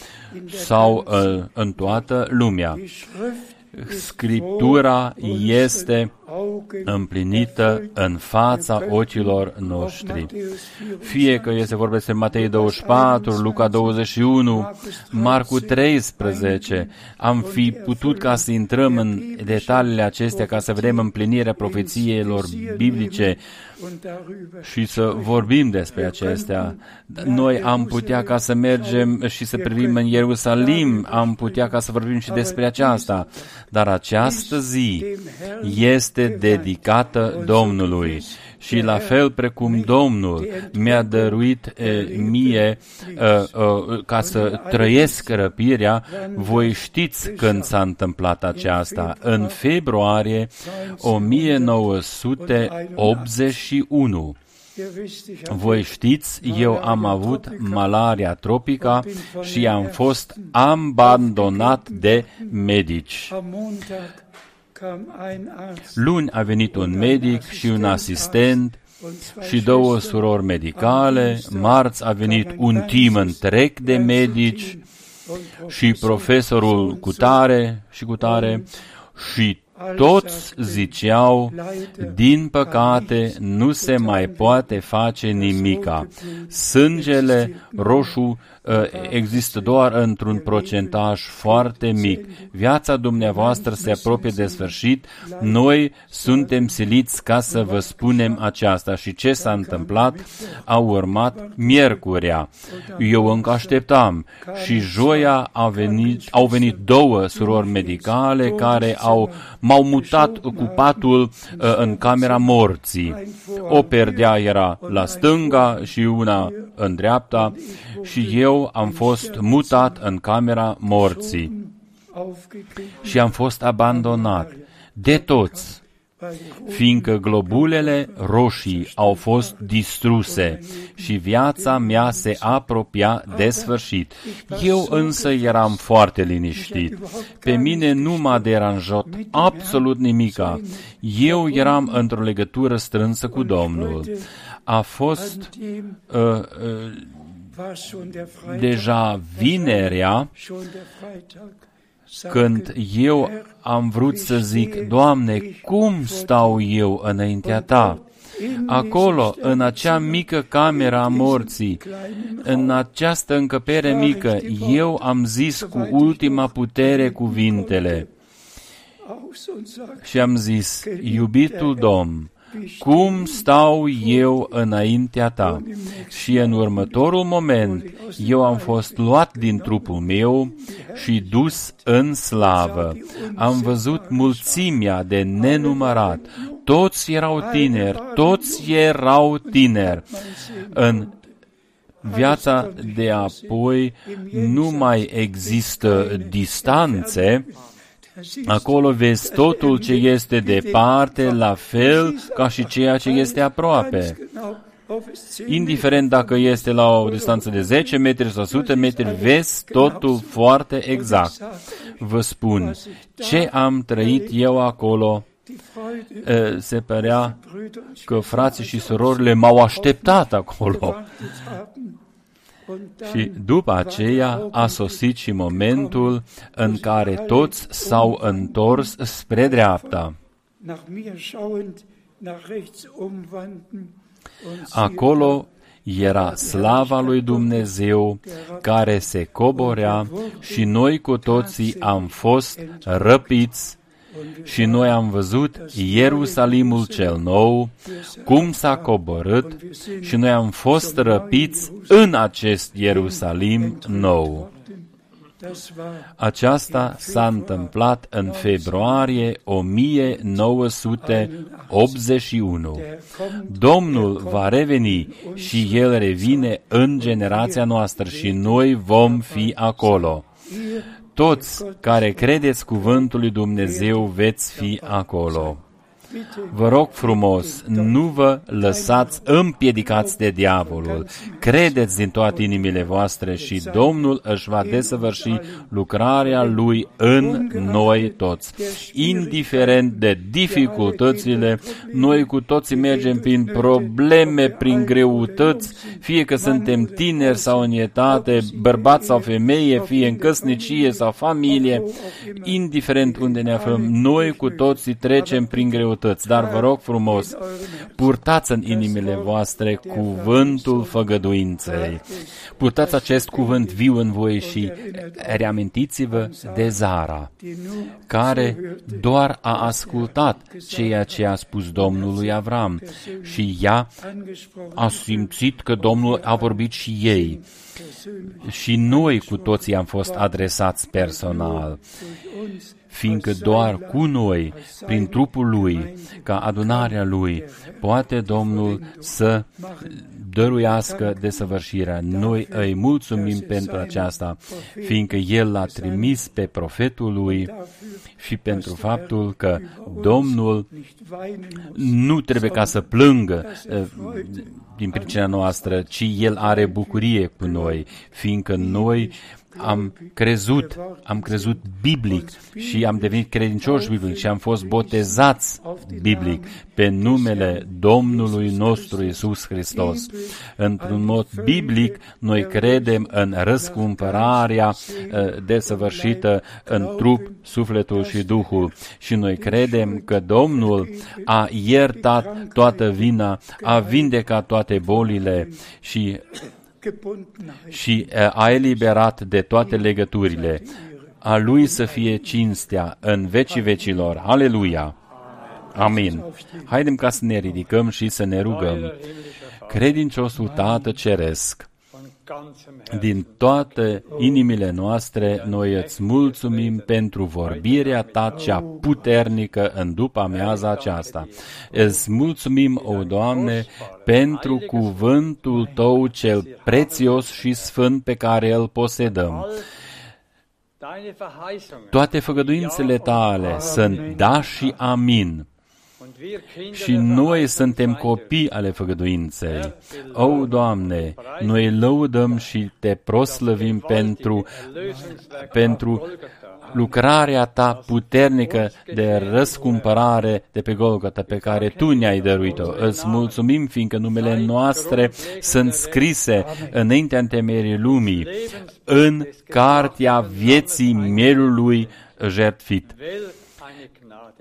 sau uh, în toată lumea. Scriptura este împlinită în fața ochilor noștri. Fie că este vorba despre Matei 24, Luca 21, Marcu 13, am fi putut ca să intrăm în detaliile acestea ca să vedem împlinirea profețiilor biblice și să vorbim despre acestea. Noi am putea ca să mergem și să privim în Ierusalim, am putea ca să vorbim și despre aceasta, dar această zi este dedicată Domnului și la fel precum Domnul mi-a dăruit e, mie e, e, ca să trăiesc răpirea, voi știți când s-a întâmplat aceasta. În februarie 1981. Voi știți, eu am avut malaria tropica și am fost abandonat de medici. Luni a venit un medic și un asistent și două surori medicale, marți a venit un team întreg de medici și profesorul cu tare și cu tare și toți ziceau, din păcate nu se mai poate face nimica. Sângele roșu Uh, există doar într-un procentaj foarte mic. Viața dumneavoastră se apropie de sfârșit. Noi suntem siliți ca să vă spunem aceasta. Și ce s-a întâmplat? A urmat miercurea. Eu încă așteptam. Și joia a venit, au venit două surori medicale care au, m-au mutat cu patul uh, în camera morții. O perdea era la stânga și una în dreapta și eu am fost mutat în camera morții și am fost abandonat de toți, fiindcă globulele roșii au fost distruse și viața mea se apropia de sfârșit. Eu însă eram foarte liniștit. Pe mine nu m-a deranjat absolut nimica. Eu eram într-o legătură strânsă cu Domnul. A fost uh, uh, deja vinerea, când eu am vrut să zic, Doamne, cum stau eu înaintea Ta? Acolo, în acea mică cameră a morții, în această încăpere mică, eu am zis cu ultima putere cuvintele. Și am zis, iubitul Domn, cum stau eu înaintea ta? Și în următorul moment eu am fost luat din trupul meu și dus în slavă. Am văzut mulțimea de nenumărat. Toți erau tineri, toți erau tineri. În viața de apoi nu mai există distanțe, Acolo vezi totul ce este departe, la fel ca și ceea ce este aproape. Indiferent dacă este la o distanță de 10 metri sau 100 metri, vezi totul foarte exact. Vă spun, ce am trăit eu acolo, se părea că frații și surorile m-au așteptat acolo. Și după aceea a sosit și momentul în care toți s-au întors spre dreapta. Acolo era slava lui Dumnezeu care se coborea și noi cu toții am fost răpiți și noi am văzut Ierusalimul cel nou, cum s-a coborât și noi am fost răpiți în acest Ierusalim nou. Aceasta s-a întâmplat în februarie 1981. Domnul va reveni și El revine în generația noastră și noi vom fi acolo. Toți care credeți cuvântul lui Dumnezeu veți fi acolo. Vă rog frumos, nu vă lăsați împiedicați de diavolul. Credeți din toate inimile voastre și Domnul își va desăvârși lucrarea Lui în noi toți. Indiferent de dificultățile, noi cu toții mergem prin probleme, prin greutăți, fie că suntem tineri sau în etate, bărbați sau femeie, fie în căsnicie sau familie, indiferent unde ne aflăm, noi cu toții trecem prin greutăți greutăți, dar vă rog frumos, purtați în inimile voastre cuvântul făgăduinței. Purtați acest cuvânt viu în voi și reamintiți-vă de Zara, care doar a ascultat ceea ce a spus Domnul lui Avram și ea a simțit că Domnul a vorbit și ei. Și noi cu toții am fost adresați personal fiindcă doar cu noi, prin trupul Lui, ca adunarea Lui, poate Domnul să dăruiască desăvârșirea. Noi îi mulțumim pentru aceasta, fiindcă El l-a trimis pe profetul Lui și pentru faptul că Domnul nu trebuie ca să plângă eh, din pricina noastră, ci El are bucurie cu noi. noi, fiindcă noi am crezut, am crezut biblic și am devenit credincioși biblic și am fost botezați biblic pe numele Domnului nostru Isus Hristos. Într-un mod biblic, noi credem în răscumpărarea uh, desăvârșită în trup, sufletul și Duhul și noi credem că Domnul a iertat toată vina, a vindecat toate bolile și și a eliberat de toate legăturile. A lui să fie cinstea în vecii vecilor. Aleluia! Amin. Haidem ca să ne ridicăm și să ne rugăm. Credinciosul Tată Ceresc, din toate inimile noastre, noi îți mulțumim pentru vorbirea ta cea puternică în după amiaza aceasta. Îți mulțumim, o Doamne, pentru cuvântul tău cel prețios și sfânt pe care îl posedăm. Toate făgăduințele tale sunt da și amin și noi suntem copii ale făgăduinței. O, Doamne, noi lăudăm și te proslăvim pentru, pentru lucrarea ta puternică de răscumpărare de pe Golgota pe care tu ne-ai dăruit-o. Îți mulțumim fiindcă numele noastre sunt scrise înaintea întemerii lumii în cartea vieții mielului jertfit.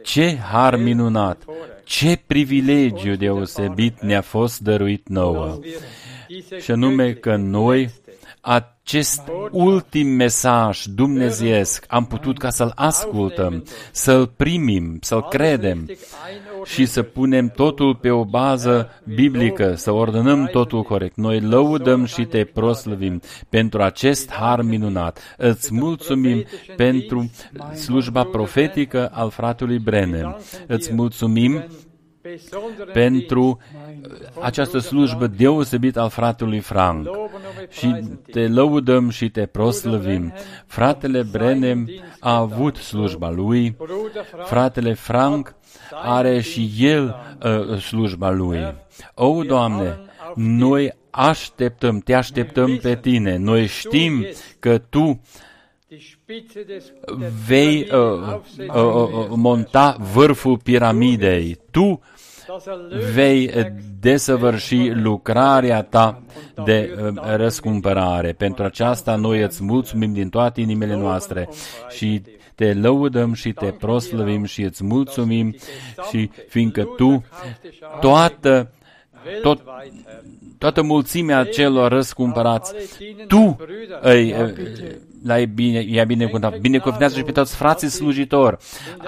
Ce har minunat! Ce privilegiu deosebit ne-a fost dăruit nouă! Și anume că noi acest ultim mesaj dumnezeiesc am putut ca să-l ascultăm, să-l primim, să-l credem și să punem totul pe o bază biblică, să ordonăm totul corect. Noi lăudăm și te proslăvim pentru acest har minunat. Îți mulțumim pentru slujba profetică al fratelui Brenem. Îți mulțumim pentru această slujbă deosebită al fratelui Frank. Și te lăudăm și te proslăvim. Fratele Brenem a avut slujba lui, fratele Frank are și el uh, slujba lui. O, Doamne, noi așteptăm, te așteptăm pe tine. Noi știm că tu vei uh, uh, uh, monta vârful piramidei. Tu vei desăvârși lucrarea ta de uh, răscumpărare. Pentru aceasta noi îți mulțumim din toate inimile noastre și te lăudăm și te proslăvim și îți mulțumim și fiindcă tu toată tot, toată mulțimea celor răscumpărați, tu îi, l-ai bine, i-a binecuvântat. Binecuvântează și pe toți frații slujitori.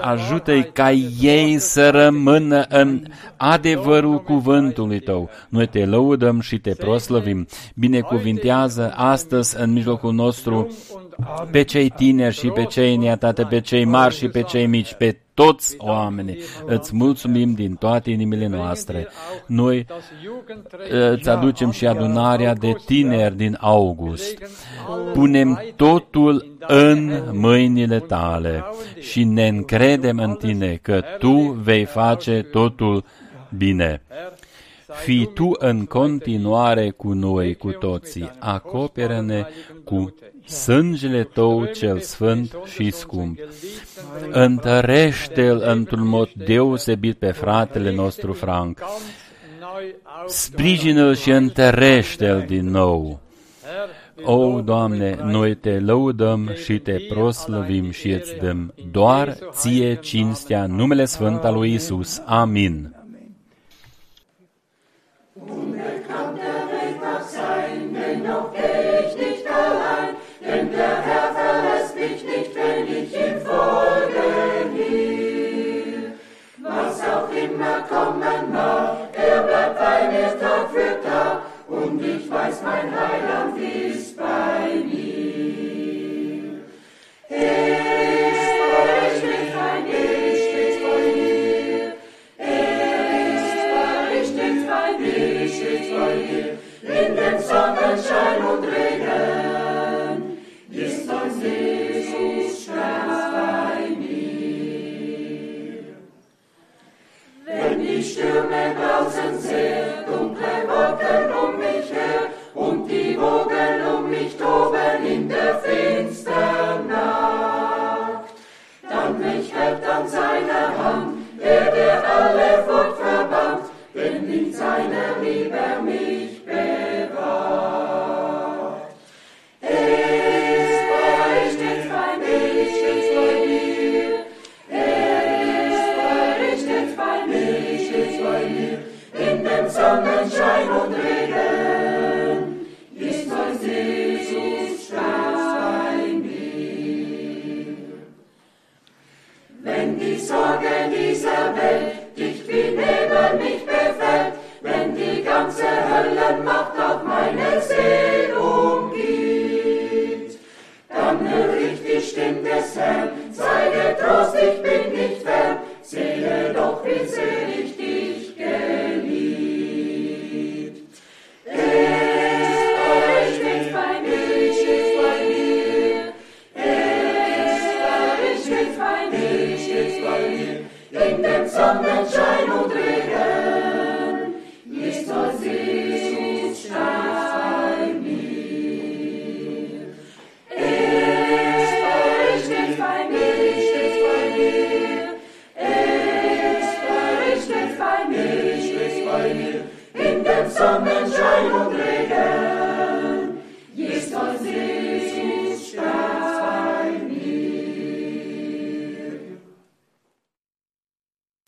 Ajută-i ca ei să rămână în adevărul cuvântului tău. Noi te lăudăm și te proslăvim. Binecuvintează astăzi în mijlocul nostru pe cei tineri și pe cei neatate, pe cei mari și pe cei mici, pe toți oamenii. Îți mulțumim din toate inimile noastre. Noi îți aducem și adunarea de tineri din august. Punem totul în mâinile tale și ne încredem în tine că tu vei face totul bine. Fii tu în continuare cu noi, cu toții. Acoperă-ne cu sângele tău cel sfânt și scump. Întărește-l într-un mod deosebit pe fratele nostru Frank. Sprijină-l și întărește-l din nou. O, Doamne, noi te lăudăm și te proslăvim și îți dăm doar ție cinstea numele Sfânt al lui Isus. Amin. denn der Herr verlässt mich nicht, wenn ich ihm folge nie. Was auch immer kommen mag, er bleibt bei mir Tag für Tag, und ich weiß, mein Heiland ist bei mir. Hey,